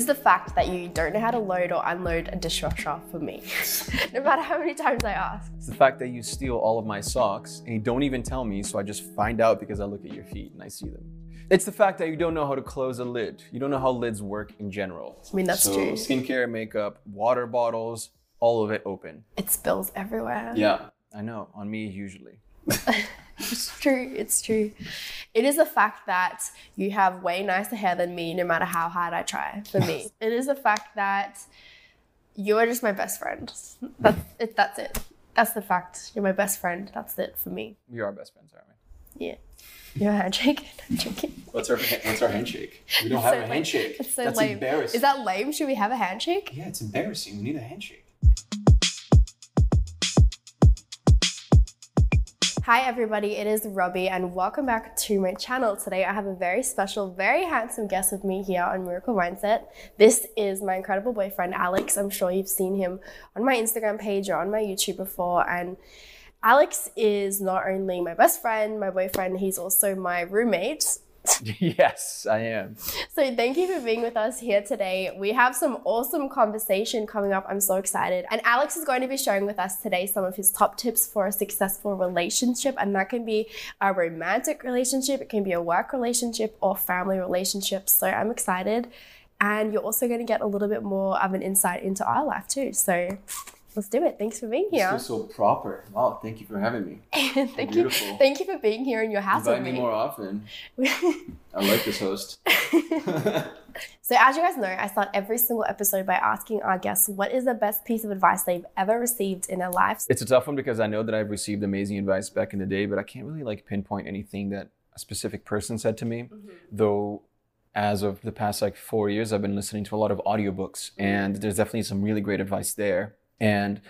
is the fact that you don't know how to load or unload a dishwasher for me. no matter how many times I ask. It's the fact that you steal all of my socks and you don't even tell me, so I just find out because I look at your feet and I see them. It's the fact that you don't know how to close a lid. You don't know how lids work in general. I mean, that's so, true. Skincare, makeup, water bottles, all of it open. It spills everywhere. Yeah, I know. On me, usually. It's true. It's true. It is a fact that you have way nicer hair than me, no matter how hard I try. For me, it is a fact that you are just my best friend. That's it. That's it. That's the fact. You're my best friend. That's it for me. We are best friends, aren't we? Yeah. Your handshake. I'm joking. What's our What's our handshake? We don't It's have so a lame. handshake. It's so That's lame. embarrassing. Is that lame? Should we have a handshake? yeah, it's embarrassing. We need a handshake. Hi everybody, it is Robbie and welcome back to my channel. Today I have a very special, very handsome guest with me here on Miracle Mindset. This is my incredible boyfriend Alex. I'm sure you've seen him on my Instagram page or on my YouTube before and Alex is not only my best friend, my boyfriend, he's also my roommate. yes, I am. So thank you for being with us here today. We have some awesome conversation coming up. I'm so excited. And Alex is going to be sharing with us today some of his top tips for a successful relationship. And that can be a romantic relationship, it can be a work relationship or family relationship. So I'm excited. And you're also going to get a little bit more of an insight into our life too. So let's do it. Thanks for being here. This is so proper. Wow, thank you for mm. having me. thank beautiful. you. Thank you for being here in your house Invite with me me. more often. I like this host. So, as you guys know, I start every single episode by asking our guests what is the best piece of advice they've ever received in their lives. It's a tough one because I know that I've received amazing advice back in the day, but I can't really like pinpoint anything that a specific person said to me. Mm-hmm. Though as of the past like 4 years I've been listening to a lot of audiobooks mm-hmm. and there's definitely some really great advice there. And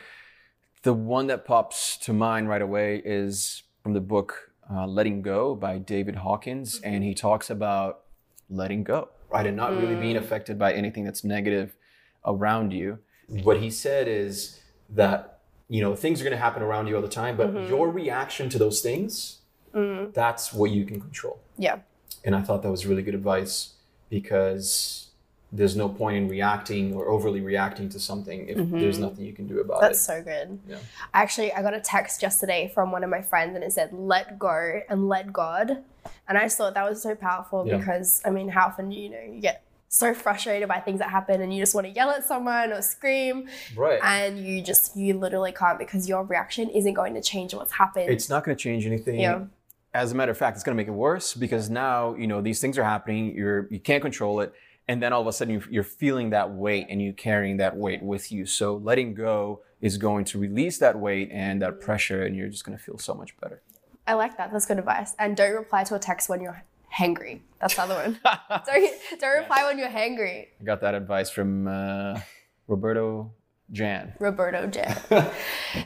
the one that pops to mind right away is from the book uh, Letting Go by David Hawkins mm-hmm. and he talks about letting go, right? And not really being mm. affected by anything that's negative around you. What he said is that you know things are going to happen around you all the time but mm-hmm. your reaction to those things mm. that's what you can control Yeah. and i thought that was really good advice because there's no point in reacting or overly reacting to something if there's mm-hmm. nothing you can do about That's it That's so good. Yeah. Actually, I got a text yesterday from one of my friends and it said, let go and let God. And I just thought that was so powerful Yeah. because, I mean, how often, do you know, you get so frustrated by things that happen and you just want to yell at someone or scream right and you just, you literally can't because your reaction isn't going to change what's happened. it's not going to change anything Yeah. as a matter of fact it's going to make it worse because now you know these things are happening you're you can't control it and then all of a sudden you're, feeling that weight and you're carrying that weight with you so letting go is going to release that weight and that pressure and you're just going to feel so much better I like that. That's good advice. And don't reply to a text when you're hangry. That's the other one. don't don't reply when you're hangry. i got that advice from uh, roberto jan Roberto Jan.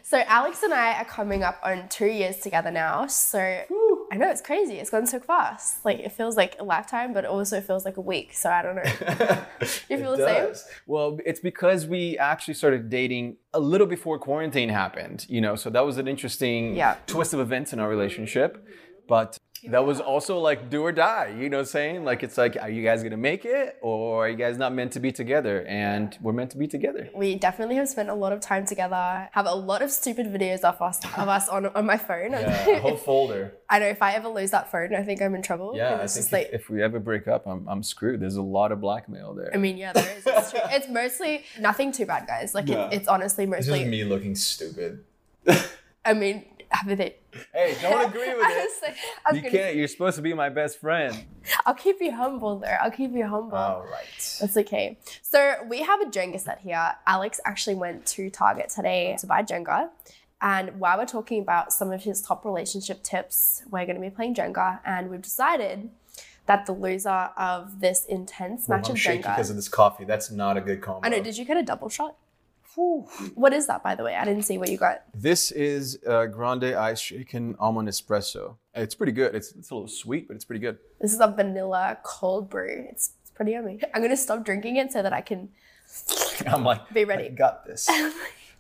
so Alex and I are coming up on two years together now. So I know it's crazy. It's gone so fast. Like it feels like a lifetime, but it also feels like a week. So I don't know. You feel It the same? Well, it's because we actually started dating a little before quarantine happened, you know, so that was an interesting Yeah. twist of events in our relationship. But that was also like do or die, you know what I'm saying? Like it's like, are you guys gonna make it or are you guys not meant to be together? And we're meant to be together. We definitely have spent a lot of time together. Have a lot of stupid videos of us of us on, on my phone. Yeah, a whole folder. I know if I ever lose that phone, I think I'm in trouble. Yeah, I it's think just if, like if we ever break up, I'm, I'm screwed. There's a lot of blackmail there. I mean, yeah, there is. It's, it's mostly nothing too bad, guys. Like No. it, it's honestly mostly. me looking stupid. I mean, have they? Hey, don't agree with it. like- You can't. You're supposed to be my best friend. I'll keep you humble there. I'll keep you humble. All right. That's okay. So we have a Jenga set here. Alex actually went to Target today to buy Jenga. And while we're talking about some of his top relationship tips, we're going to be playing Jenga. And we've decided that the loser of this intense match I'm of Jenga. because of this coffee. That's not a good combo. I know. Did you get a double shot? What is that, by the way? I didn't see what you got. This is uh, Grande Ice Shaken Almond Espresso. It's pretty good. It's, it's a little sweet, but it's pretty good. This is a vanilla cold brew. It's, it's pretty yummy. I'm going to stop drinking it so that I can. I'm like, Be ready. I got this. All right,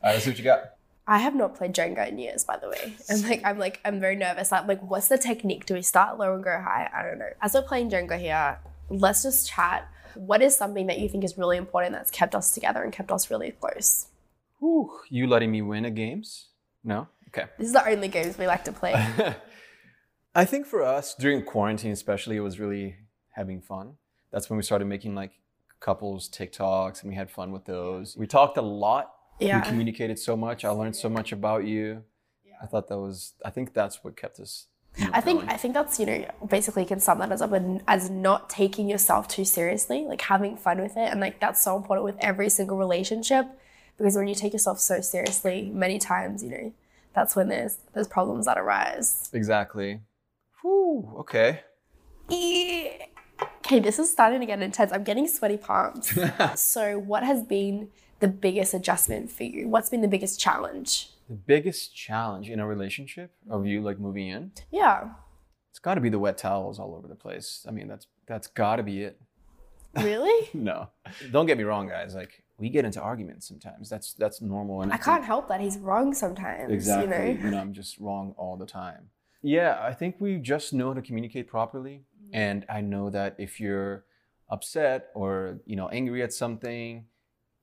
let's see what you got. I have not played Jenga in years, by the way. And like, I'm like, I'm very nervous. I'm like, what's the technique? Do we start low and go high? I don't know. As we're playing Jenga here, let's just chat. What is something that you think is really important that's kept us together and kept us really close? Whew, you letting me win at games? No? Okay. This is the only games we like to play. I think for us during quarantine, especially, it was really having fun. That's when we started making like couples TikToks and we had fun with those. We talked a lot. Yeah. We communicated so much. I learned so much about you. Yeah. I thought that was, I think that's what kept us. You I think going. I think that's you know basically can sum that as up and as not taking yourself too seriously, like having fun with it, and like that's so important with every single relationship, because when you take yourself so seriously, many times you know that's when there's there's problems that arise. Exactly. Whew, okay. Okay, this is starting to get intense. I'm getting sweaty palms. so, what has been the biggest adjustment for you? What's been the biggest challenge? The biggest challenge in a relationship of you like moving in, Yeah, it's got to be the wet towels all over the place. I mean, that's that's got to be it. really? No, don't get me wrong, guys. Like we get into arguments sometimes. That's that's normal. And I can't help that he's wrong sometimes. exactly. You know. I'm just wrong all the time. Yeah, I think we just know how to communicate properly, and I know that if you're upset or you know angry at something,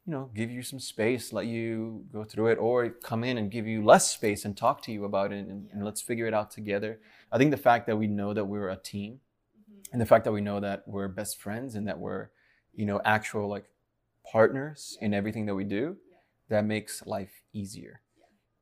you know, give you some space, let you go through it, or come in and give you less space and talk to you about it, and, and let's figure it out together. I think the fact that we know that we're a team, mm-hmm. and the fact that we know that we're best friends and that we're, you know, actual like partners in everything that we do, that makes life easier.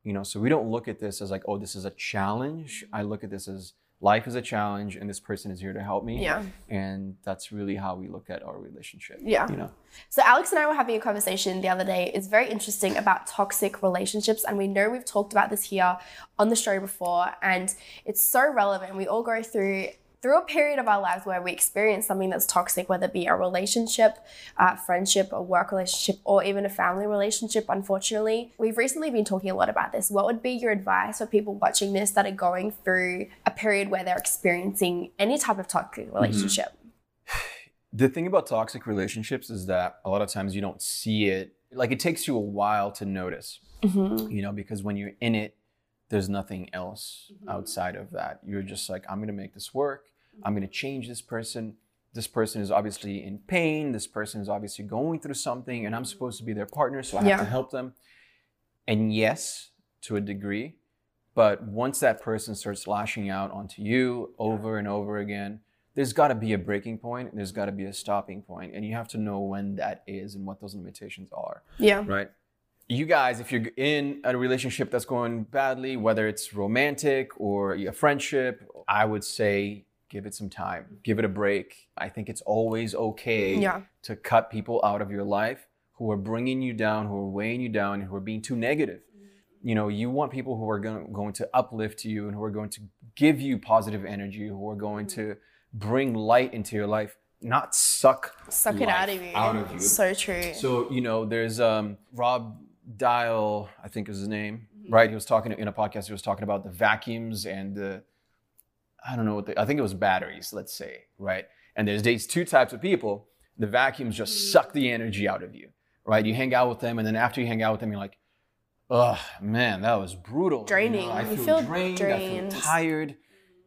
You know, so we don't look at this as like, oh, this is a challenge. Mm-hmm. I look at this as life is a challenge, and this person is here to help me. Yeah. And that's really how we look at our relationship. Yeah. You know. So Alex and I were having a conversation the other day. It's very interesting about toxic relationships, and we know we've talked about this here on the show before, and it's so relevant. We all go through through a period of our lives where we experience something that's toxic, whether it be a relationship, a friendship, a work relationship, or even a family relationship. Unfortunately, we've recently been talking a lot about this. What would be your advice for people watching this that are going through a period where they're experiencing any type of toxic relationship? the thing about toxic relationships is that a lot of times you don't see it like it takes you a while to notice Mm-hmm. you know because when you're in it there's nothing else mm-hmm. outside of that. You're just like i'm going to make this work. Mm-hmm. I'm going to change this person. This person is obviously in pain. This person is obviously going through something and i'm mm-hmm. supposed to be their partner so i have to help them. And yes to a degree but once that person starts lashing out onto you over and over again there's got to be a breaking point there's got to be a stopping point and you have to know when that is and what those limitations are. Yeah. right you guys if you're in a relationship that's going badly whether it's romantic or a friendship i would say give it some time give it a break i think it's always okay Yeah. to cut people out of your life who are bringing you down who are weighing you down who are being too negative you know you want people who are going, going to uplift you and who are going to give you positive energy who are going to bring light into your life not suck Suck it out of you. out of you So true. so you know, there's um, Rob Dial, I think is his name, mm-hmm. right? He was talking in a podcast. He was talking about the vacuums and the, I don't know what the, I think it was batteries. Let's say, right? And there's these two types of people. The vacuums just mm-hmm. suck the energy out of you, right? You hang out with them, and then after you hang out with them, you're like, oh man, that was brutal. You know, Draining. I You feel, feel drained. I feel tired.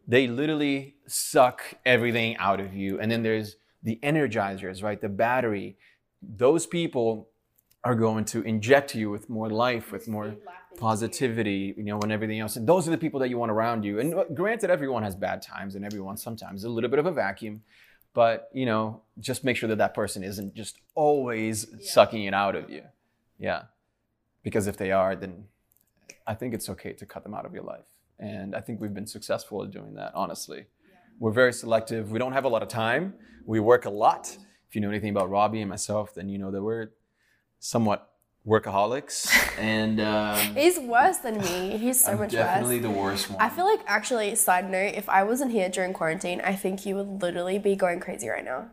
They literally suck everything out of you. And then there's the energizers, right? The battery. Those people are going to inject you with more life, with more positivity, you know, and everything else. And those are the people that you want around you. And uh, granted, everyone has bad times, and everyone sometimes a little bit of a vacuum. But you know, just make sure that that person isn't just always sucking it out of you. Yeah, because if they are, then I think it's okay to cut them out of your life. And I think we've been successful at doing that. Honestly, we're very selective. We don't have a lot of time. We work a lot. If you know anything about Robbie and myself, then you know that we're somewhat workaholics, and um, He's worse than me. He's so I'm much definitely worse. the worst one. I feel like actually, side note, if I wasn't here during quarantine, I think you would literally be going crazy right now.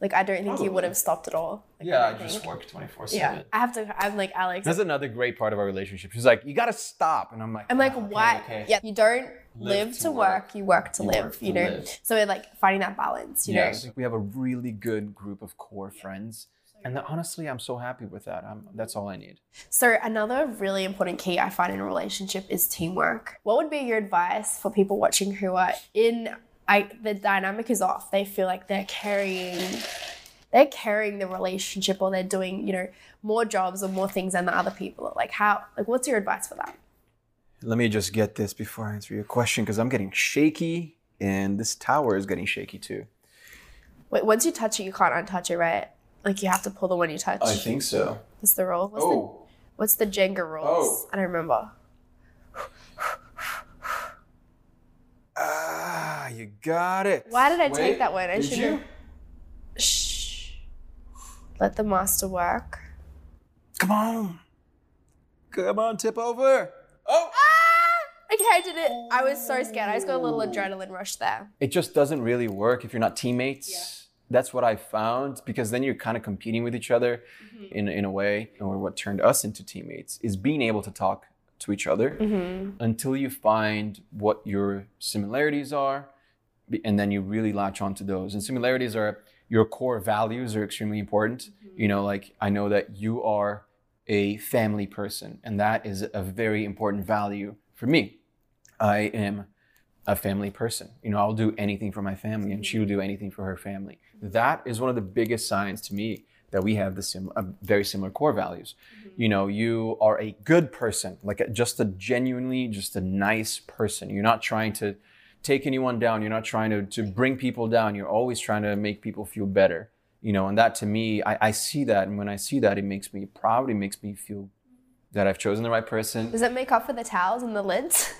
Like I don't think you would have stopped at all. Like, yeah, I don't just think. work 24 7 Yeah, I have to. I'm like Alex. That's another great part of our relationship. She's like, you gotta stop. And I'm like, I'm like, "Oh, okay, why? okay." Yeah, you don't live, to, work. you work to You live. work you know, live. so we're like finding that balance. You Yeah, know, I we have a really good group of core friends. And honestly, I'm so happy with that. I'm, that's all I need. So another really important key I find in a relationship is teamwork. What would be your advice for people watching who are in I the dynamic is off. They feel like they're carrying they're carrying the relationship or they're doing, you know, more jobs or more things than the other people. Like how like what's your advice for that? Let me just get this before I answer your question because I'm getting shaky and this tower is getting shaky too. Wait, once you touch it, you can't untouch it, right? Like you have to pull the one you touch. I think so. That's the rule. What's the Oh, what's the Jenga rules? Oh. I don't remember. ah, you got it. Why did I Wait, take that one? I should have. Shh. Let the master work. Come on. Come on, tip over. Oh! Ah! Okay, I did it. I was so scared. I just got a little adrenaline rush there. It just doesn't really work if you're not teammates. That's what I found because then you're kind of competing with each other mm-hmm. in, in a way. Or what turned us into teammates is being able to talk to each other mm-hmm. until you find what your similarities are. And then you really latch onto those. And similarities are your core values are extremely important. Mm-hmm. You know, like I know that you are a family person, and that is a very important value for me. I am a family person. You know, I'll do anything for my family, and she will do anything for her family. That is one of the biggest signs to me that we have the sim- uh, very similar core values. You know, you are a good person, like a, just a genuinely, just a nice person. You're not trying to take anyone down. You're not trying to, to bring people down. You're always trying to make people feel better. You know, and that to me, I, I see that, and when I see that, it makes me proud. It makes me feel that I've chosen the right person. Does it make up for the towels and the lids?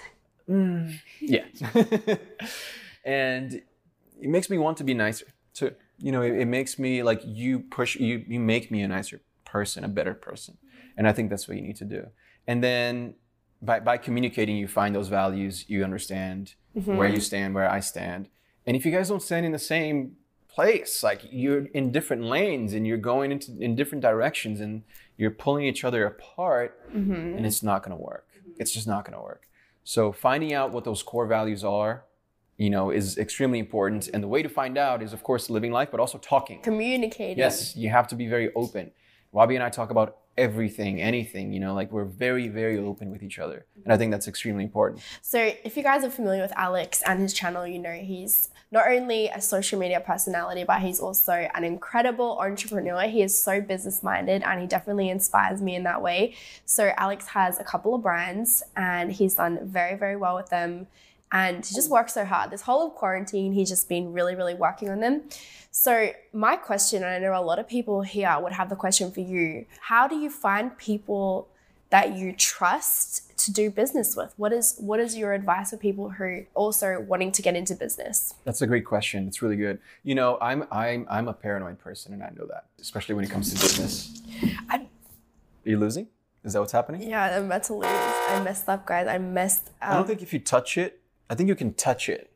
Yeah. and it makes me want to be nicer too. You know, it, it makes me like you push you you make me a nicer person, a better person. And I think that's what you need to do. And then by by communicating you find those values, you understand mm-hmm. where you stand, where I stand. And if you guys don't stand in the same place, like you're in different lanes and you're going into in different directions and you're pulling each other apart mm-hmm. and it's not going to work. It's just not going to work. So finding out what those core values are, you know, is extremely important. And the way to find out is, of course, living life, but also talking. Communicating. Yes, you have to be very open. Robbie and I talk about everything, anything, you know, like we're very, very open with each other. And I think that's extremely important. So, if you guys are familiar with Alex and his channel, you know he's not only a social media personality, but he's also an incredible entrepreneur. He is so business minded and he definitely inspires me in that way. So, Alex has a couple of brands and he's done very, very well with them. And he just mm. works so hard. This whole of quarantine, he's just been really, really working on them. So, my question, and I know a lot of people here would have the question for you how do you find people that you trust to do business with? What is what is your advice for people who also wanting to get into business? That's a great question. It's really good. You know, I'm I'm I'm a paranoid person and I know that, especially when it comes to business. I- Are you losing? Is that what's happening? Yeah, I'm about to lose. I messed up, guys. I messed up. I don't think if you touch it, I think you can touch it.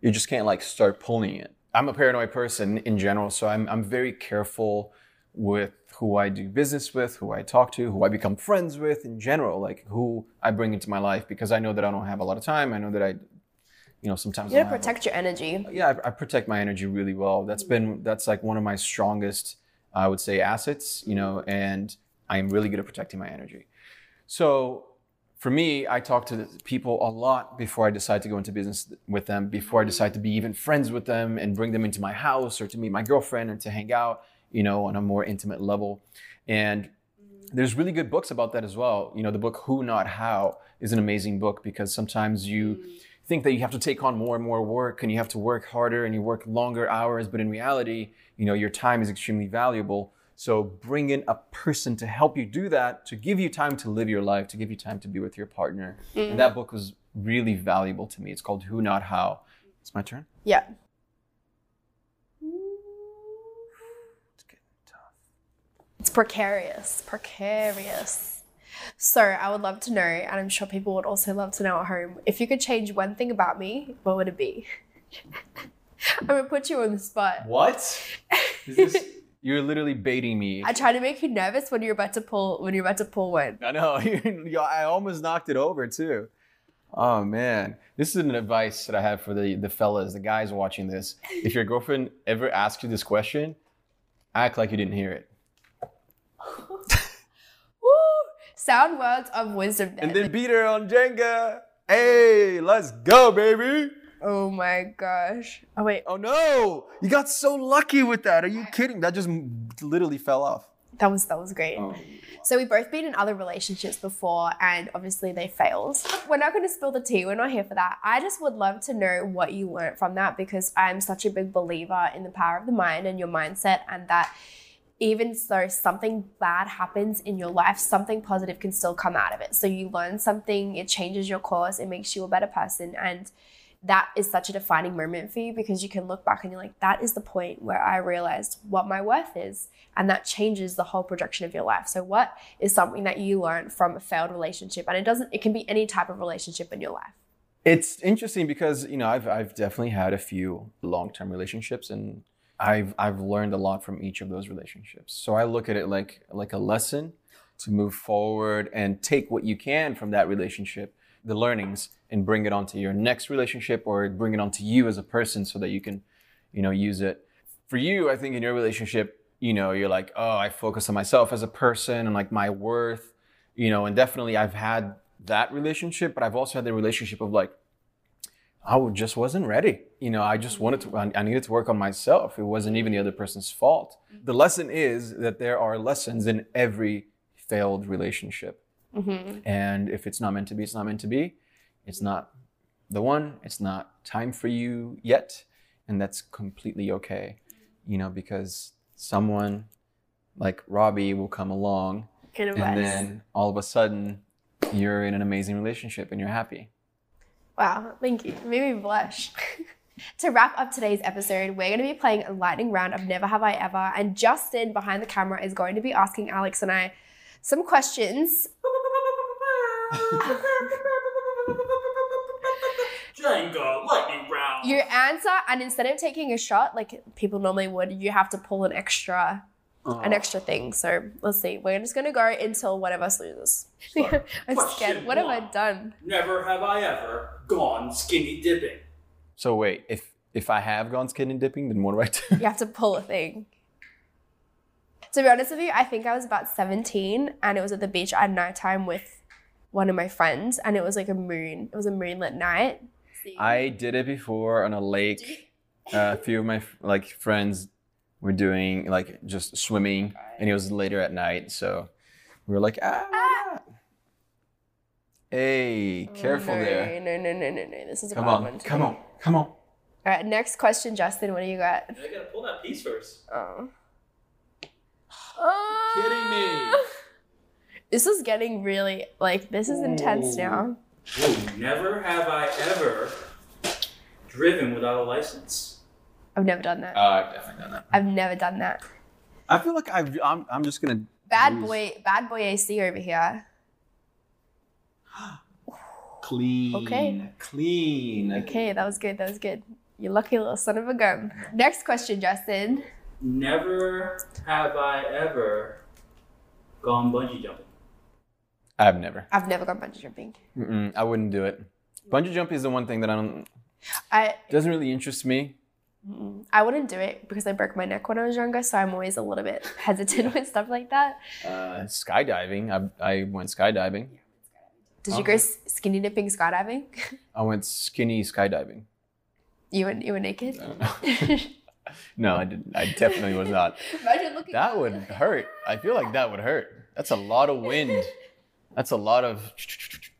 You just can't like start pulling it. I'm a paranoid person in general, so I'm I'm very careful with who I do business with, who I talk to, who I become friends with in general, like who I bring into my life because I know that I don't have a lot of time. I know that I you know, sometimes You gotta don't have protect your energy. yeah I, I protect my energy really well that's been that's like one of my strongest i would say assets you know and i am really good at protecting my energy so for me i talk to people a lot before i decide to go into business with them before i mm-hmm. decide to be even friends with them and bring them into my house or to meet my girlfriend and to hang out you know on a more intimate level and mm-hmm. there's really good books about that as well. You know, the book Who Not How is an amazing book because sometimes you mm-hmm. think that you have to take on more and more work and you have to work harder and you work longer hours, but in reality, you know, your time is extremely valuable. So bring in a person to help you do that, to give you time to live your life, to give you time to be with your partner. And that mm. book was really valuable to me. It's called Who Not How. It's my turn. Yeah. It's getting tough. It's precarious. Precarious. So I would love to know, and I'm sure people would also love to know at home, if you could change one thing about me, what would it be? I'm gonna put you on the spot. What? Is this, you're literally baiting me. I try to make you nervous when you're about to pull when you're about to pull one. I know. I almost knocked it over too. Oh man, this is an advice that I have for the the fellas, the guys watching this. If your girlfriend ever asks you this question, act like you didn't hear it, Woo! Sound words of wisdom. Then. and then beat her on Jenga. Hey, let's go, baby. Oh my gosh. Oh wait, Oh no! You got so lucky with that. Are you kidding? That just literally fell off. that was that was great. Oh. So we've both been in other relationships before, and obviously they failed. We're not going to spill the tea. We're not here for that. I just would love to know what you learned from that because I'm such a big believer in the power of the mind and your mindset, and that even though something bad happens in your life, something positive can still come out of it. So you learn something, it changes your course, it makes you a better person, and that is such a defining moment for you because you can look back and you're like, that is the point where I realized what my worth is. And that changes the whole projection of your life. So, what is something that you learned from a failed relationship? And it doesn't, it can be any type of relationship in your life. It's interesting because you know I've I've definitely had a few long term relationships and I've I've learned a lot from each of those relationships. So I look at it like like a lesson to move forward and take what you can from that relationship, the learnings, and bring it onto your next relationship or bring it onto you as a person so that you can, you know, use it. For you, I think in your relationship, you know, you're like, oh, I focus on myself as a person and like my worth, you know, and definitely I've had that relationship, but I've also had the relationship of like, oh, I just wasn't ready. You know, I just wanted to, I I needed to work on myself. It wasn't even the other person's fault. Mm-hmm. The lesson is that there are lessons in every failed relationship. Mm-hmm. And if it's not meant to be, it's not meant to be. It's not the one, it's not time for you yet. And that's completely okay, you know, because someone like Robbie will come along and then all of a sudden you're in an amazing relationship and you're happy. Wow, thank you. Made me blush. to wrap up today's episode, we're going to be playing a lightning round of Never Have I Ever. And Justin behind the camera is going to be asking Alex and I some questions. Jenga lightning round. You answer, and instead of taking a shot like people normally would, you have to pull an extra. An oh. extra thing. So let's see. We're just gonna go until one of us loses. I'm scared. Question What have I done? Never have I ever gone skinny dipping. So wait, if if I have gone skinny dipping, then what do I do? You have to pull a thing. To be honest with you, I think I was about 17 and it was at the beach at nighttime with one of my friends and it was like a moon. It was a moonlit night. I did it before on a lake. Uh, a few of my like friends were doing like just swimming, and it was later at night, so we were like, ah. Hey, careful no, there. No, no, no, no, no. This is a Come bad on, one. come on, come on. All right, next question, Justin. What do you got? I gotta pull that piece first. Oh. Kidding me. This is getting really like this is intense now. Ooh, never have I ever driven without a license. I've never done that. Uh, I've definitely done that. I've never done that. I feel like I've, I'm, I'm just gonna. Bad lose. boy, bad boy AC over here. Clean. Okay. Clean. Okay, that was good. That was good. You lucky little son of a gun. Next question, Justin. Never have I ever gone bungee jumping. I've never. I've never gone bungee jumping. Mm-mm, I wouldn't do it. Bungee jumping is the one thing that I don't. I Doesn't really interest me. I wouldn't do it because I broke my neck when I was younger, so I'm always a little bit hesitant with stuff like that. Uh, skydiving. I, I went skydiving. Did you go skinny dipping skydiving? I went skinny skydiving. you were you were naked. No, I didn't. I definitely was not. Imagine looking. That would hurt. I feel like that would hurt. That's a lot of wind. That's a lot of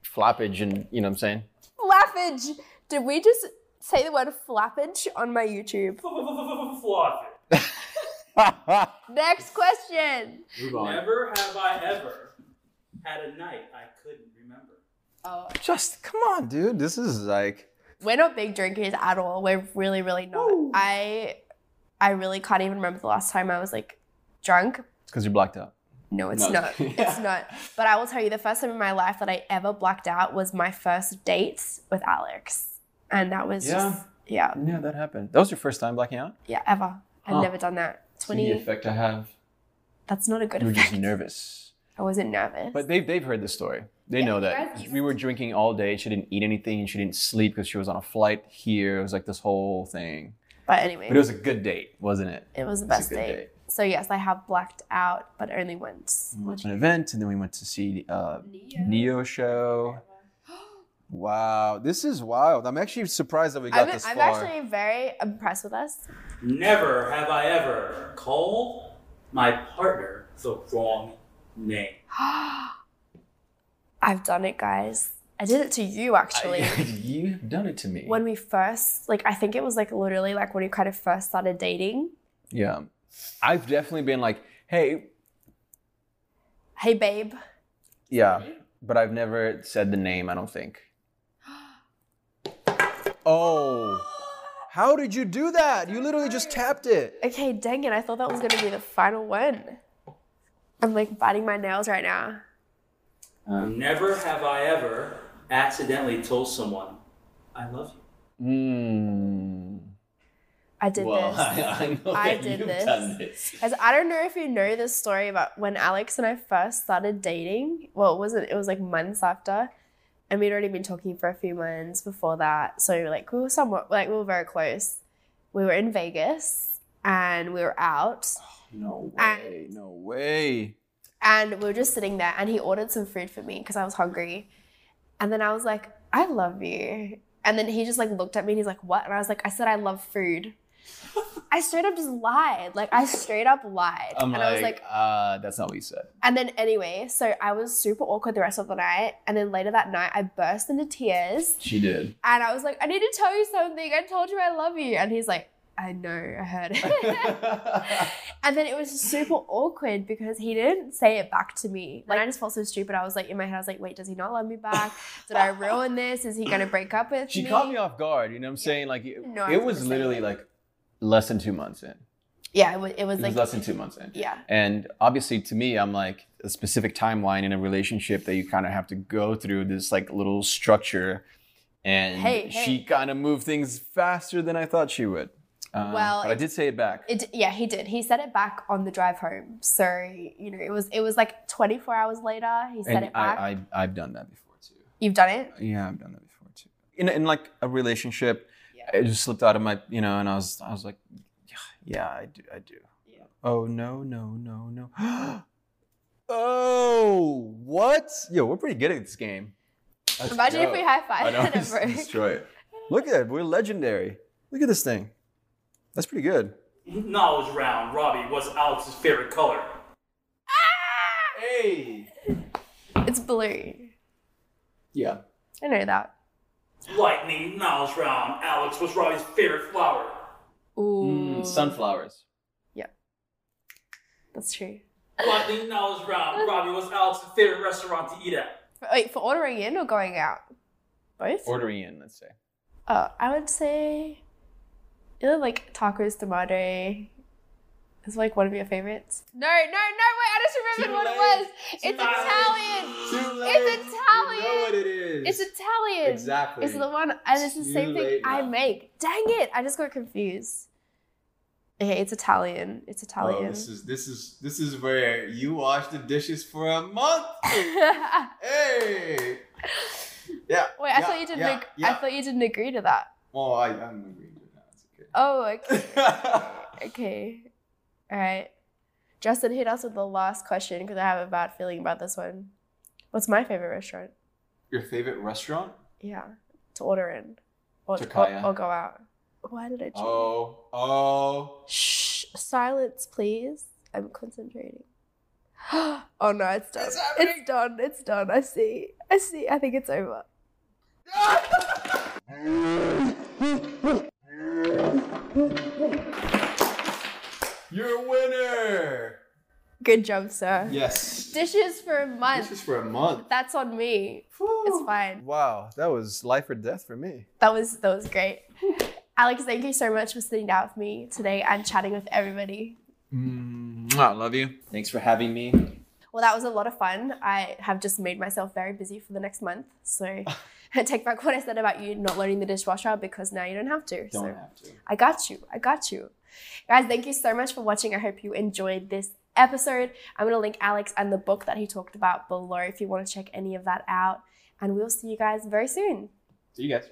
flappage, and you know what I'm saying. flappage. Did we just say the word flappage on my YouTube? Flop Next question. Move on. Never have I ever had a night I couldn't remember. Oh, Just come on, dude. This is like. we're not big drinkers at all. We're really, really not. I, I really can't even remember the last time I was like drunk. It's because you're blacked out. No, it's No. not. It's not. But I will tell you, the first time in my life that I ever blacked out was my first dates with Alex, and that was Yeah. just yeah, Yeah, that happened. That was your first time blacking out. yeah, ever. I've Huh. never done that. Twenty. the effect I have. That's not a good You were effect. just nervous. I wasn't nervous. But they've they've heard the story. They know that guys- we were drinking all day. She didn't eat anything. She didn't sleep because she was on a flight here. It was like this whole thing. But anyway, But it was a good date, wasn't it? it was the It was best date. date. So yes, I have blacked out, but only once. We went to an event and then we went to see uh, Ne-Yo show. Wow, this is wild. I'm actually surprised that we got I'm, this I'm far. actually very impressed with us. Never have I ever called my partner the wrong name. I've done it, guys. I did it to you actually. You've done it to me. when we first, like, I think it was like literally like when we kind of first started dating. yeah, I've definitely been like, hey, Hey, babe. yeah, but I've never said the name. I don't think. Oh, how did you do that? You literally just tapped it. Okay, dang it. I thought that was going to be the final one. I'm like biting my nails right now. Never have I ever accidentally told someone I love you. Hmm. I did Well, this. I, I I did this. this. As I don't know if you know this story about when Alex and I first started dating. Well, it wasn't. It was like months after, and we'd already been talking for a few months before that. So like we were somewhat like we were very close. We were in Vegas and we were out, No And- way. No way. and we were just sitting there. And he ordered some food for me because I was hungry, and then I was like, "I love you," and then he just like looked at me and he's like, "What?" And I was like, "I said I love food." I straight up just lied. Like I straight up lied, I'm and like, I was like, uh, that's not what you said. And then anyway, so I was super awkward the rest of the night. And then later that night, I burst into tears. She did. And I was like, I need to tell you something. I told you I love you. And he's like, I know, I heard it. and then it was super awkward because he didn't say it back to me. Like I just felt so stupid. I was like in my head, I was like, wait, does he not love me back? Did I ruin this? Is he gonna break up with she me? caught me off guard. You know what I'm saying? Like it, No, it was was gonna say literally like less than two months in. Yeah, it was, it was It like was less than two months in. yeah. And obviously, to me, I'm like a specific timeline in a relationship that you kind of have to go through this like little structure. And Hey, she kind of moved things faster than I thought she would. Um, Well, but I did say it back. It, yeah, he did. He said it back on the drive home. So you know, it was it was like 24 hours later. He said and it back. I, I, I've done that before too. You've done it. Yeah, I've done that before too. In, in like a relationship. It just slipped out of my, you know, and I was, I was like, yeah, yeah, I do, I do. Yeah. Oh no, no, no, no. oh, what? Yo, we're pretty good at this game. Let's Imagine if we high five I know, and it just broke. destroy it. Look at it, we're legendary. Look at this thing. That's pretty good. Knowledge round, Robbie, what's Alex's favorite color? Ah! Hey. It's blue. Yeah. I know that. Lightning, knowledge round, Alex, what's Robbie's favorite flower? Ooh, Mm, sunflowers. Yep. That's true. Lightning, knowledge round, Robbie, what's Alex's favorite restaurant to eat at? Wait, for ordering in or going out? Both. Ordering in, let's say. oh, I would say either like tacos tomato. Is like one of your favorites. No, no, no! Wait, I just remembered Too what late. it was. It's Too late. Italian. Too It's Italian. it is. It's Italian. Exactly. It's the one, and it's the Too same thing late I make. Dang it! I just got confused. Okay, it's Italian. It's Oh, Italian. this is this is this is where you wash the dishes for a month. Hey. Yeah. Wait, I yeah, thought you didn't. Yeah, ag- I thought you didn't agree to that. Oh, I, I'm agreeing to that. It's Oh, okay. okay. All right. Justin, hit us with the last question because I have a bad feeling about this one. What's my favorite restaurant? Your favorite restaurant? Yeah, to order in, or, or, or go out. Why did I choose? Oh, oh. Shh, silence, please. I'm concentrating. oh no, it's done. It's. It's done. It's done. I see. I see. I think it's over. You're a winner. Good job, sir. Yes. Dishes for a month. This is for a month. That's on me. It's fine. Wow, that was life or death for me. That was that was great. Alex, thank you so much for sitting down with me today and chatting with everybody. I love you. Thanks for having me. Well, that was a lot of fun. I have just made myself very busy for the next month. So I take back what I said about you not loading the dishwasher because now you don't have to. Don't have to. I got you. I got you. Guys, thank you so much for watching. I hope you enjoyed this episode. I'm going to link Alex and the book that he talked about below if you want to check any of that out. And we'll see you guys very soon. See you guys.